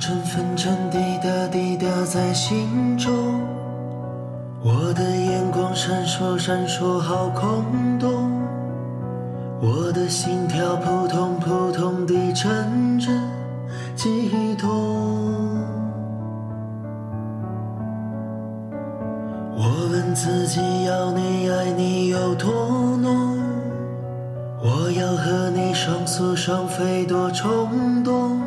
尘粉尘滴答滴答在心中，我的眼光闪烁闪烁好空洞，我的心跳扑通扑通地阵阵悸动。我问自己要你爱你有多浓，我要和你双宿双飞多冲动。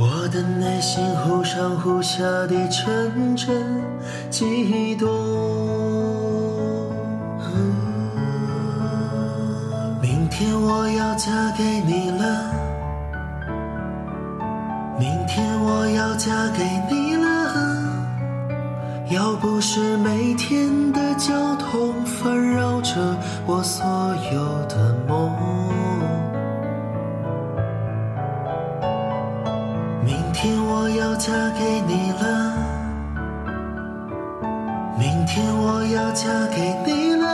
我的内心忽上忽下的阵阵悸动。明天我要嫁给你了，明天我要嫁给你了。要不是每天的交通烦扰着我所有的梦。明天我要嫁给你了，明天我要嫁给你了。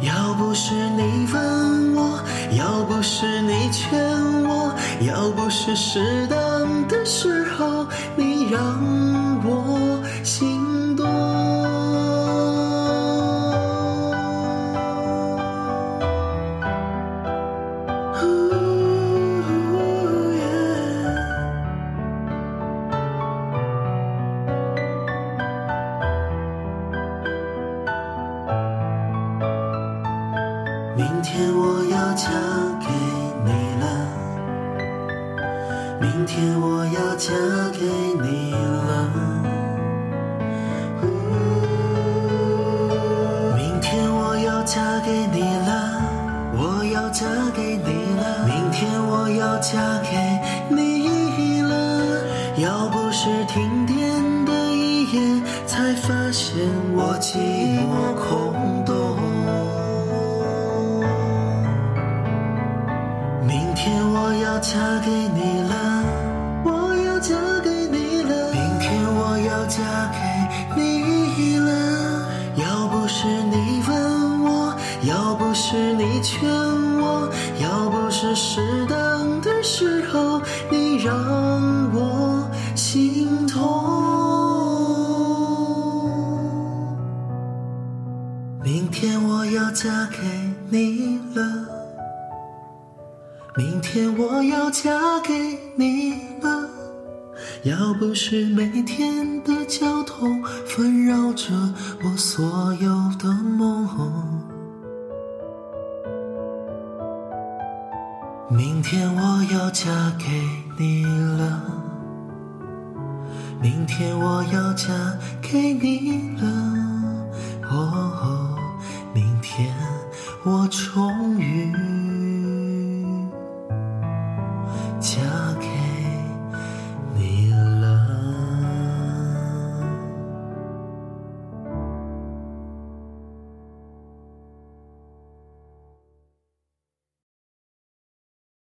要不是你问我，要不是你劝我，要不是适当的时候你让我心明天我要嫁给你了，明天我要嫁给你了，明天我要嫁给你了，我要嫁给你了，明天我要嫁给你了。要不是停电的一夜，才发现我寂寞空我要嫁给你了，我要嫁给你了。明天我要嫁给你了。要不是你问我，要不是你劝我，要不是适当的时候你让我心痛。明天我要嫁给你了。明天我要嫁给你了，要不是每天的交通纷扰着我所有的梦。明天我要嫁给你了，明天我要嫁给你了，哦，明天我终于。